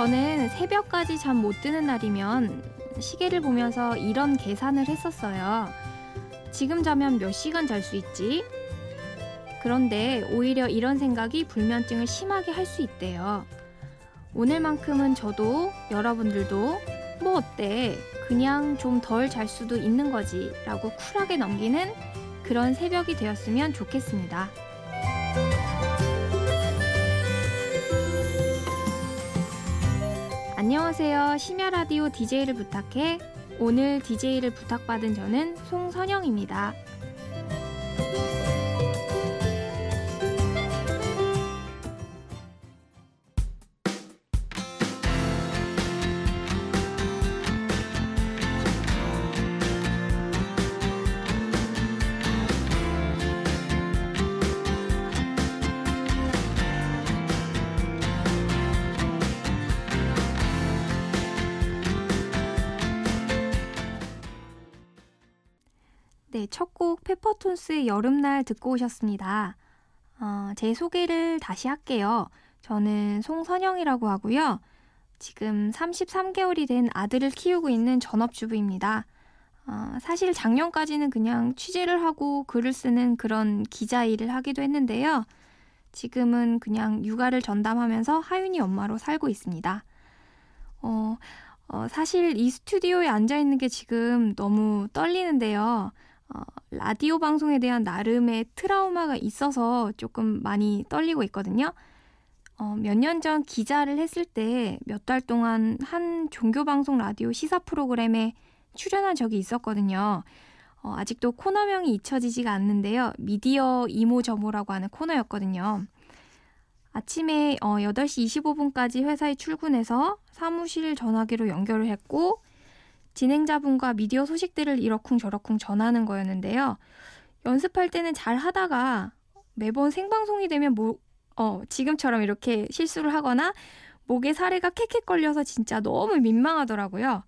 저는 새벽까지 잠 못 드는 날이면 시계를 보면서 이런 계산을 했었어요. 지금 자면 몇 시간 잘 수 있지? 그런데 오히려 이런 생각이 불면증을 심하게 할 수 있대요. 오늘만큼은 저도 여러분들도 뭐 어때? 그냥 좀 덜 잘 수도 있는 거지 라고 쿨하게 넘기는 그런 새벽이 되었으면 좋겠습니다. 안녕하세요. 심야 라디오 DJ를 부탁해. 오늘 DJ를 부탁받은 저는 송선영입니다. 네, 첫 곡 페퍼톤스의 여름날 듣고 오셨습니다. 어, 제 소개를 다시 할게요. 저는 송선영이라고 하고요. 지금 33개월이 된 아들을 키우고 있는 전업주부입니다. 어, 사실 작년까지는 그냥 취재를 하고 글을 쓰는 그런 기자 일을 하기도 했는데요. 지금은 그냥 육아를 전담하면서 하윤이 엄마로 살고 있습니다. 어, 어, 사실 이 스튜디오에 앉아 있는 게 지금 너무 떨리는데요. 어, 라디오 방송에 대한 나름의 트라우마가 있어서 조금 많이 떨리고 있거든요. 어, 몇 년 전 기자를 했을 때 몇 달 동안 한 종교 방송 라디오 시사 프로그램에 출연한 적이 있었거든요. 어, 아직도 코너명이 잊혀지지가 않는데요. 미디어 이모저모라고 하는 코너였거든요. 아침에 어, 8시 25분까지 회사에 출근해서 사무실 전화기로 연결을 했고 진행자분과 미디어 소식들을 이러쿵저러쿵 전하는 거였는데요. 연습할 때는 잘 하다가 매번 생방송이 되면 뭐, 어, 지금처럼 이렇게 실수를 하거나 목에 사례가 캑캑 걸려서 진짜 너무 민망하더라고요.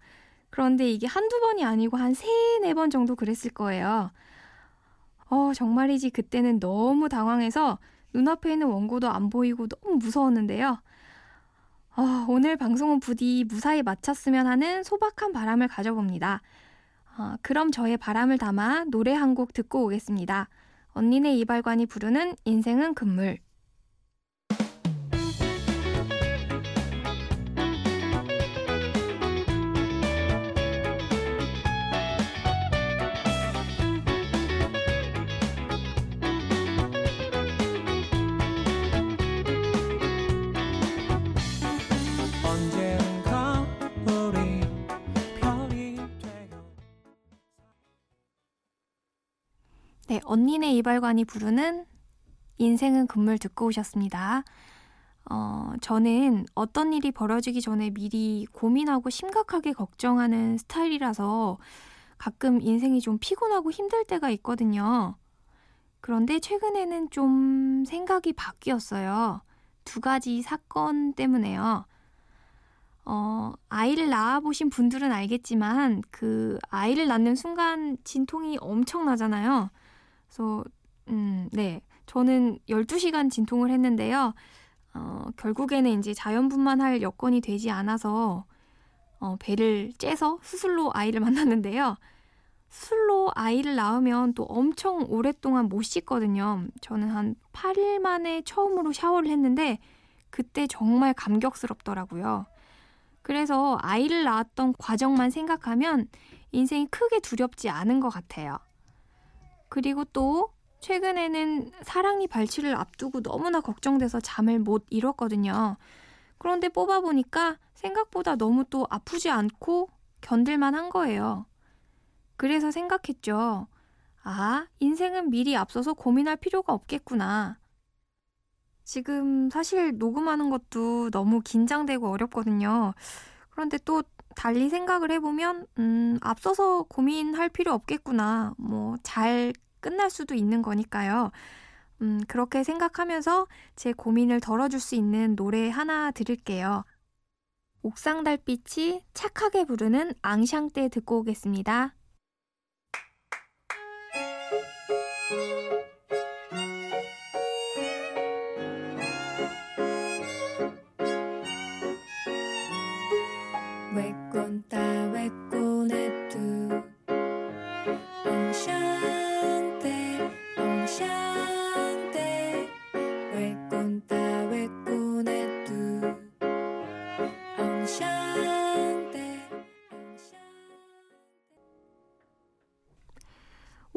그런데 이게 한두 번이 아니고 한 세 네 번 정도 그랬을 거예요. 어, 정말이지 그때는 너무 당황해서 눈앞에 있는 원고도 안 보이고 너무 무서웠는데요. 어, 오늘 방송은 부디 무사히 마쳤으면 하는 소박한 바람을 가져봅니다. 어, 그럼 저의 바람을 담아 노래 한 곡 듣고 오겠습니다. 언니네 이발관이 부르는 인생은 금물. 네, 언니네 이발관이 부르는 인생은 금물 듣고 오셨습니다. 어, 저는 어떤 일이 벌어지기 전에 미리 고민하고 심각하게 걱정하는 스타일이라서 가끔 인생이 좀 피곤하고 힘들 때가 있거든요. 그런데 최근에는 좀 생각이 바뀌었어요. 두 가지 사건 때문에요. 어, 아이를 낳아보신 분들은 알겠지만 그 아이를 낳는 순간 진통이 엄청나잖아요. 그래서, 음, 네. 저는 12시간 진통을 했는데요. 어, 결국에는 이제 자연분만 할 여건이 되지 않아서, 어, 배를 째서 수술로 아이를 만났는데요. 수술로 아이를 낳으면 또 엄청 오랫동안 못 씻거든요. 저는 한 8일 만에 처음으로 샤워를 했는데, 그때 정말 감격스럽더라고요. 그래서 아이를 낳았던 과정만 생각하면 인생이 크게 두렵지 않은 것 같아요. 그리고 또 최근에는 사랑니 발치를 앞두고 너무나 걱정돼서 잠을 못 이뤘거든요. 그런데 뽑아보니까 생각보다 너무 또 아프지 않고 견딜만 한 거예요. 그래서 생각했죠. 아, 인생은 미리 앞서서 고민할 필요가 없겠구나. 지금 사실 녹음하는 것도 너무 긴장되고 어렵거든요. 그런데 또 달리 생각을 해보면, 음, 앞서서 고민할 필요 없겠구나. 뭐, 잘 끝날 수도 있는 거니까요. 음, 그렇게 생각하면서 제 고민을 덜어줄 수 있는 노래 하나 들을게요. 옥상 달빛이 착하게 부르는 앙샹 때 듣고 오겠습니다.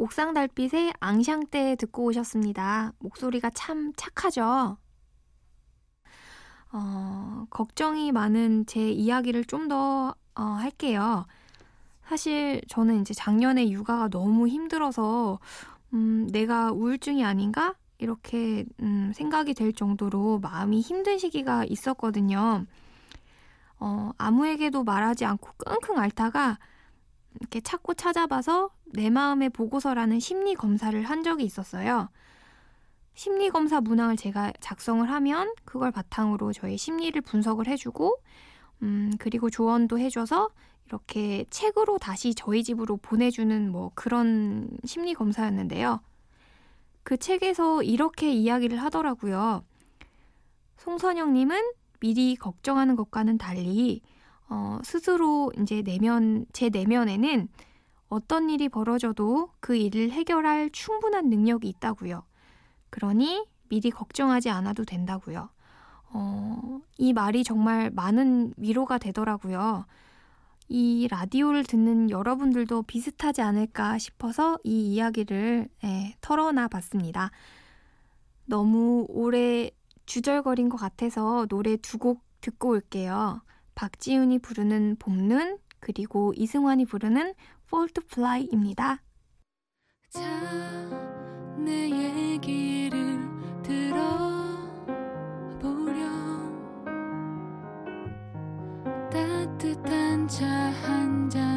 옥상 달빛의 앙샹때 듣고 오셨습니다. 목소리가 참 착하죠? 어, 걱정이 많은 제 이야기를 좀더 어, 할게요. 사실 저는 이제 작년에 육아가 너무 힘들어서 음, 내가 우울증이 아닌가? 이렇게 음, 생각이 될 정도로 마음이 힘든 시기가 있었거든요. 어, 아무에게도 말하지 않고 끙끙 앓다가 이렇게 찾고 찾아봐서 내 마음의 보고서라는 심리 검사를 한 적이 있었어요. 심리 검사 문항을 제가 작성을 하면 그걸 바탕으로 저의 심리를 분석을 해주고, 음, 그리고 조언도 해줘서 이렇게 책으로 다시 저희 집으로 보내주는 뭐 그런 심리 검사였는데요. 그 책에서 이렇게 이야기를 하더라고요. 송선영님은 미리 걱정하는 것과는 달리 어, 스스로 이제 내면 제 내면에는 어떤 일이 벌어져도 그 일을 해결할 충분한 능력이 있다고요. 그러니 미리 걱정하지 않아도 된다고요. 어, 이 말이 정말 많은 위로가 되더라고요. 이 라디오를 듣는 여러분들도 비슷하지 않을까 싶어서 이 이야기를 예, 털어놔 봤습니다. 너무 오래 주절거린 것 같아서 노래 두 곡 듣고 올게요. 박지훈이 부르는 봄눈, 그리고 이승환이 부르는 to Fly입니다. 자, 내 얘기를 들어보렴 따뜻한 차 한 잔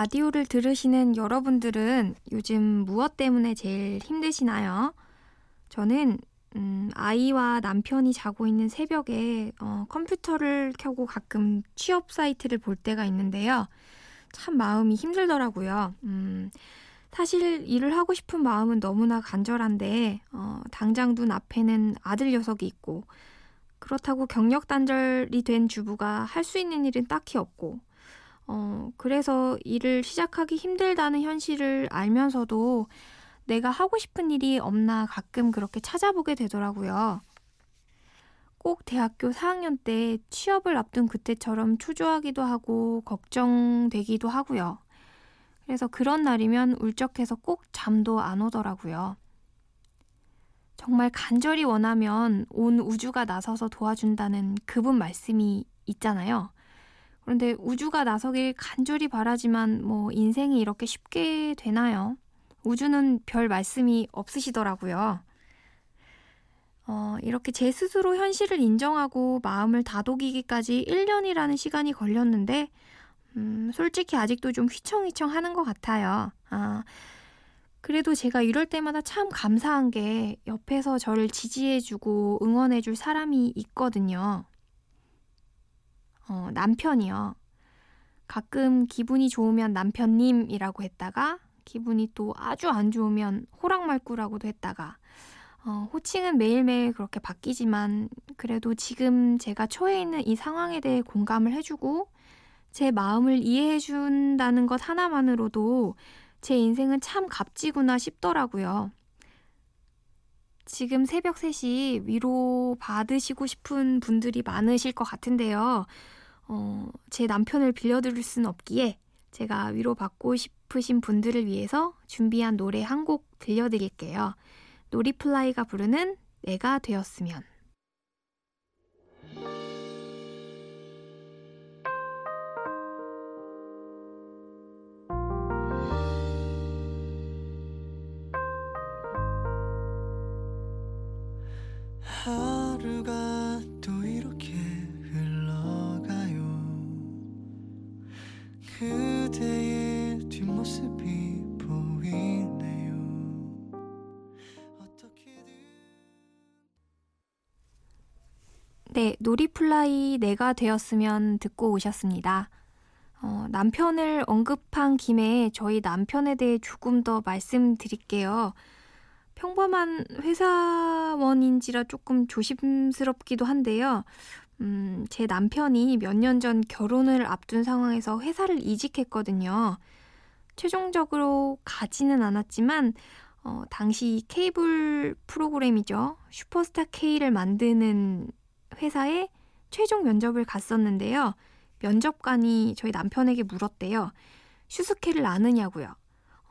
라디오를 들으시는 여러분들은 요즘 무엇 때문에 제일 힘드시나요? 저는 음, 아이와 남편이 자고 있는 새벽에 어, 컴퓨터를 켜고 가끔 취업 사이트를 볼 때가 있는데요. 참 마음이 힘들더라고요. 음, 사실 일을 하고 싶은 마음은 너무나 간절한데 어, 당장 눈 앞에는 아들 녀석이 있고 그렇다고 경력 단절이 된 주부가 할 수 있는 일은 딱히 없고 어, 그래서 일을 시작하기 힘들다는 현실을 알면서도 내가 하고 싶은 일이 없나 가끔 그렇게 찾아보게 되더라고요. 꼭 대학교 4학년 때 취업을 앞둔 그때처럼 초조하기도 하고 걱정되기도 하고요. 그래서 그런 날이면 울적해서 꼭 잠도 안 오더라고요. 정말 간절히 원하면 온 우주가 나서서 도와준다는 그분 말씀이 있잖아요. 그런데 우주가 나서길 간절히 바라지만 뭐 인생이 이렇게 쉽게 되나요? 우주는 별 말씀이 없으시더라고요. 어, 이렇게 제 스스로 현실을 인정하고 마음을 다독이기까지 1년이라는 시간이 걸렸는데, 음, 솔직히 아직도 좀 휘청휘청 하는 것 같아요. 아, 그래도 제가 이럴 때마다 참 감사한 게 옆에서 저를 지지해주고 응원해줄 사람이 있거든요. 어, 남편이요. 가끔 기분이 좋으면 남편님이라고 했다가 기분이 또 아주 안 좋으면 호랑말꾸라고도 했다가 어, 호칭은 매일매일 그렇게 바뀌지만 그래도 지금 제가 처해 있는 이 상황에 대해 공감을 해주고 제 마음을 이해해 준다는 것 하나만으로도 제 인생은 참 값지구나 싶더라고요. 지금 새벽 3시 위로 받으시고 싶은 분들이 많으실 것 같은데요. 어, 제 남편을 빌려드릴 수는 없기에 제가 위로받고 싶으신 분들을 위해서 준비한 노래 한 곡 들려드릴게요. 노리플라이가 부르는 내가 되었으면. 네, 놀이플라이 내가 되었으면 듣고 오셨습니다. 어, 남편을 언급한 김에 저희 남편에 대해 조금 더 말씀드릴게요. 평범한 회사원인지라 조금 조심스럽기도 한데요. 음, 제 남편이 몇 년 전 결혼을 앞둔 상황에서 회사를 이직했거든요. 최종적으로 가지는 않았지만, 어, 당시 케이블 프로그램이죠. 슈퍼스타 K를 만드는 회사에 최종 면접을 갔었는데요. 면접관이 저희 남편에게 물었대요. 슈스케를 아느냐고요.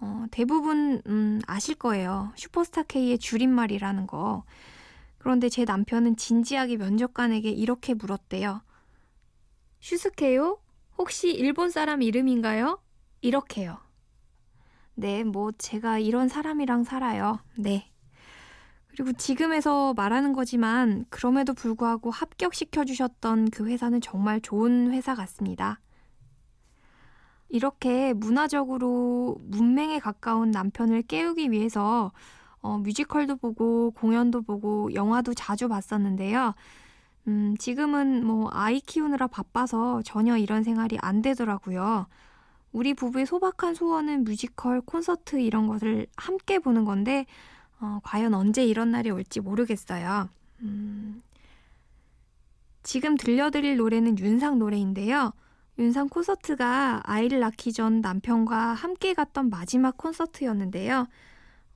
어, 대부분 음, 아실 거예요. 슈퍼스타 K의 줄임말이라는 거. 그런데 제 남편은 진지하게 면접관에게 이렇게 물었대요. 슈스케요? 혹시 일본 사람 이름인가요? 이렇게요. 네, 뭐 제가 이런 사람이랑 살아요. 네. 그리고 지금에서 말하는 거지만 그럼에도 불구하고 합격시켜 주셨던 그 회사는 정말 좋은 회사 같습니다. 이렇게 문화적으로 문맹에 가까운 남편을 깨우기 위해서 어, 뮤지컬도 보고 공연도 보고 영화도 자주 봤었는데요. 음, 지금은 뭐 아이 키우느라 바빠서 전혀 이런 생활이 안 되더라고요. 우리 부부의 소박한 소원은 뮤지컬, 콘서트 이런 것을 함께 보는 건데 어, 과연 언제 이런 날이 올지 모르겠어요. 음, 지금 들려드릴 노래는 윤상 노래인데요. 윤상 콘서트가 아이를 낳기 전 남편과 함께 갔던 마지막 콘서트였는데요.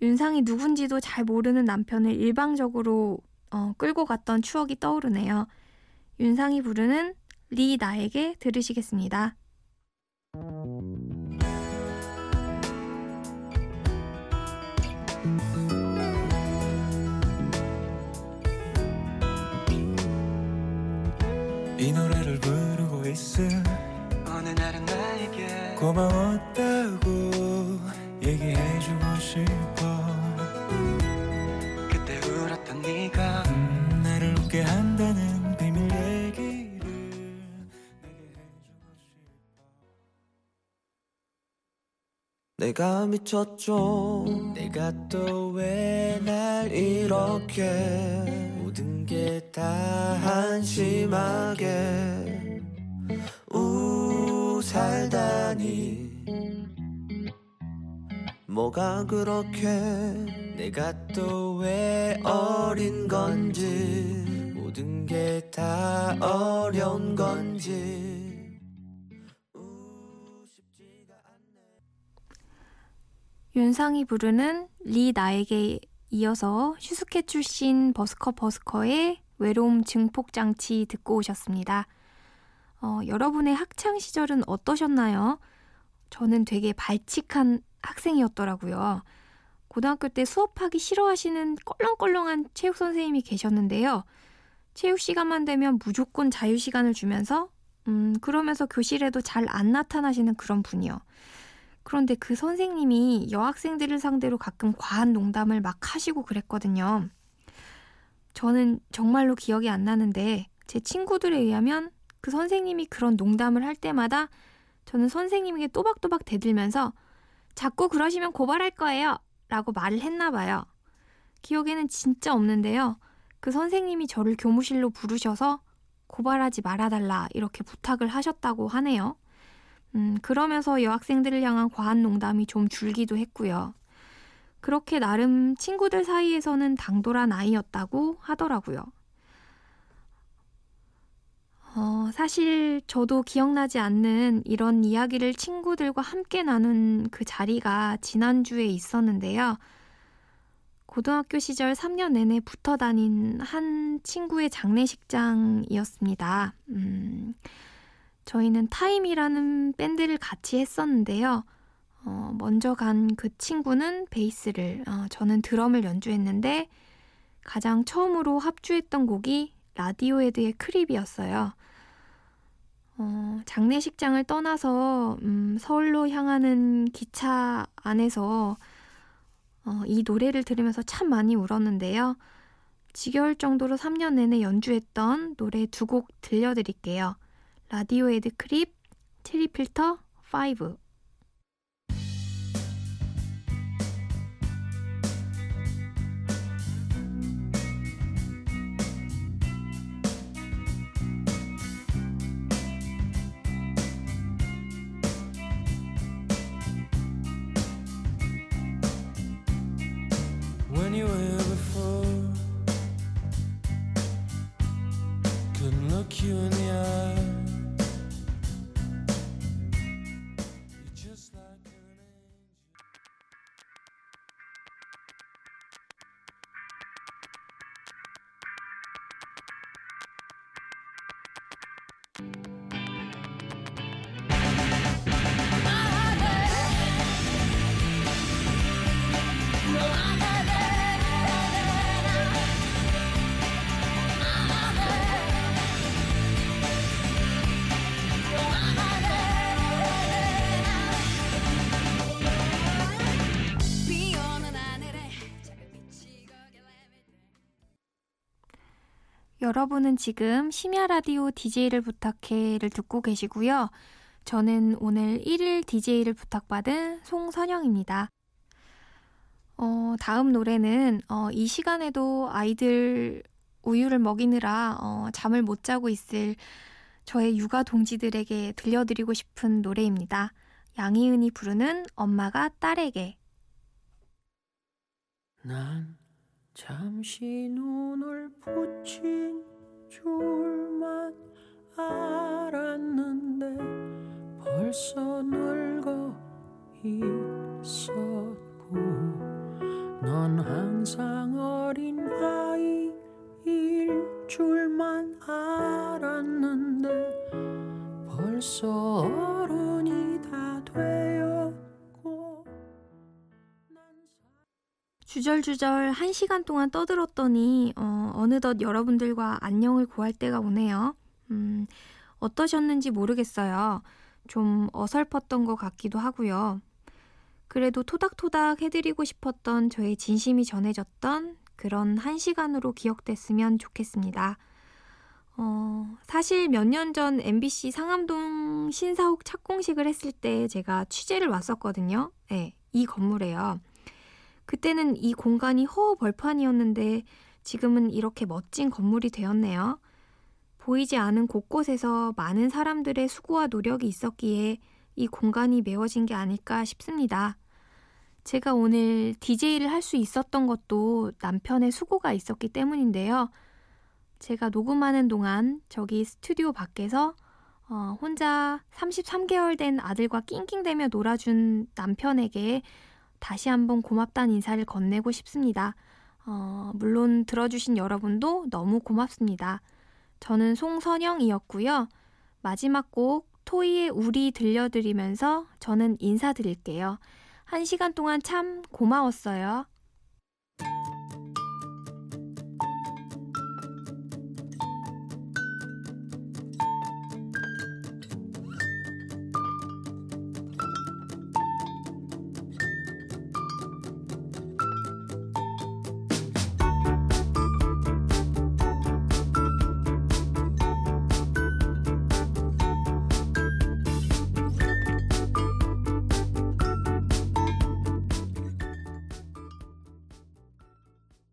윤상이 누군지도 잘 모르는 남편을 일방적으로 어, 끌고 갔던 추억이 떠오르네요. 윤상이 부르는 리 나에게 들으시겠습니다. 이 노래를 부르고 있을 어느 날은 나에게 고마웠다고 얘기해주고 싶어. 그때 울었던 네가 음, 나를 웃게 한다는 비밀 얘기를 내게 해주고 싶어. 내가 미쳤죠. 내가 또 왜 날 이렇게 모든 게 다 한심하게 우 살다니. 뭐가 그렇게 내가 또 왜 어린 건지 모든 게 다 어려운 건지. 윤상이 부르는 리 나에게 이어서 슈스케 출신 버스커 버스커의 외로움 증폭 장치 듣고 오셨습니다. 어, 여러분의 학창 시절은 어떠셨나요? 저는 되게 발칙한 학생이었더라고요. 고등학교 때 수업하기 싫어하시는 껄렁껄렁한 체육 선생님이 계셨는데요. 체육 시간만 되면 무조건 자유 시간을 주면서 음, 그러면서 교실에도 잘 안 나타나시는 그런 분이요. 그런데 그 선생님이 여학생들을 상대로 가끔 과한 농담을 막 하시고 그랬거든요. 저는 정말로 기억이 안 나는데 제 친구들에 의하면 그 선생님이 그런 농담을 할 때마다 저는 선생님에게 또박또박 대들면서 자꾸 그러시면 고발할 거예요. 라고 말을 했나 봐요. 기억에는 진짜 없는데요. 그 선생님이 저를 교무실로 부르셔서 고발하지 말아달라 이렇게 부탁을 하셨다고 하네요. 음, 그러면서 여학생들을 향한 과한 농담이 좀 줄기도 했고요. 그렇게 나름 친구들 사이에서는 당돌한 아이였다고 하더라고요. 어, 사실 저도 기억나지 않는 이런 이야기를 친구들과 함께 나눈 그 자리가 지난주에 있었는데요. 고등학교 시절 3년 내내 붙어 다닌 한 친구의 장례식장이었습니다. 음, 저희는 타임이라는 밴드를 같이 했었는데요. 어, 먼저 간 그 친구는 베이스를, 어, 저는 드럼을 연주했는데 가장 처음으로 합주했던 곡이 Radiohead의 Creep이었어요. 어, 장례식장을 떠나서 음, 서울로 향하는 기차 안에서 어, 이 노래를 들으면서 참 많이 울었는데요. 지겨울 정도로 3년 내내 연주했던 노래 두 곡 들려드릴게요. 라디오헤드 크립, 체리 필터 5. 여러분은 지금 심야 라디오 DJ를 부탁해를 듣고 계시고요. 저는 오늘 1일 DJ를 부탁받은 송선영입니다. 어, 다음 노래는 어, 이 시간에도 아이들 우유를 먹이느라 어, 잠을 못 자고 있을 저의 육아 동지들에게 들려드리고 싶은 노래입니다. 양희은이 부르는 엄마가 딸에게 난 잠시 눈을 붙인 줄만 알았는데 벌써 늙어 있었고 넌 항상 어린 아이일 줄만 알았는데 벌써 어른이 다되 주절주절 한 시간 동안 떠들었더니 어, 어느덧 여러분들과 안녕을 고할 때가 오네요. 음, 어떠셨는지 모르겠어요. 좀 어설펐던 것 같기도 하고요. 그래도 토닥토닥 해드리고 싶었던 저의 진심이 전해졌던 그런 한 시간으로 기억됐으면 좋겠습니다. 어, 사실 몇 년 전 MBC 상암동 신사옥 착공식을 했을 때 제가 취재를 왔었거든요. 네, 이 건물에요. 그때는 이 공간이 허허벌판이었는데 지금은 이렇게 멋진 건물이 되었네요. 보이지 않은 곳곳에서 많은 사람들의 수고와 노력이 있었기에 이 공간이 메워진 게 아닐까 싶습니다. 제가 오늘 DJ를 할 수 있었던 것도 남편의 수고가 있었기 때문인데요. 제가 녹음하는 동안 저기 스튜디오 밖에서 어, 혼자 33개월 된 아들과 낑낑대며 놀아준 남편에게 다시 한번 고맙다는 인사를 건네고 싶습니다. 어, 물론 들어주신 여러분도 너무 고맙습니다. 저는 송선영이었고요. 마지막 곡 토이의 우리 들려드리면서 저는 인사드릴게요. 한 시간 동안 참 고마웠어요.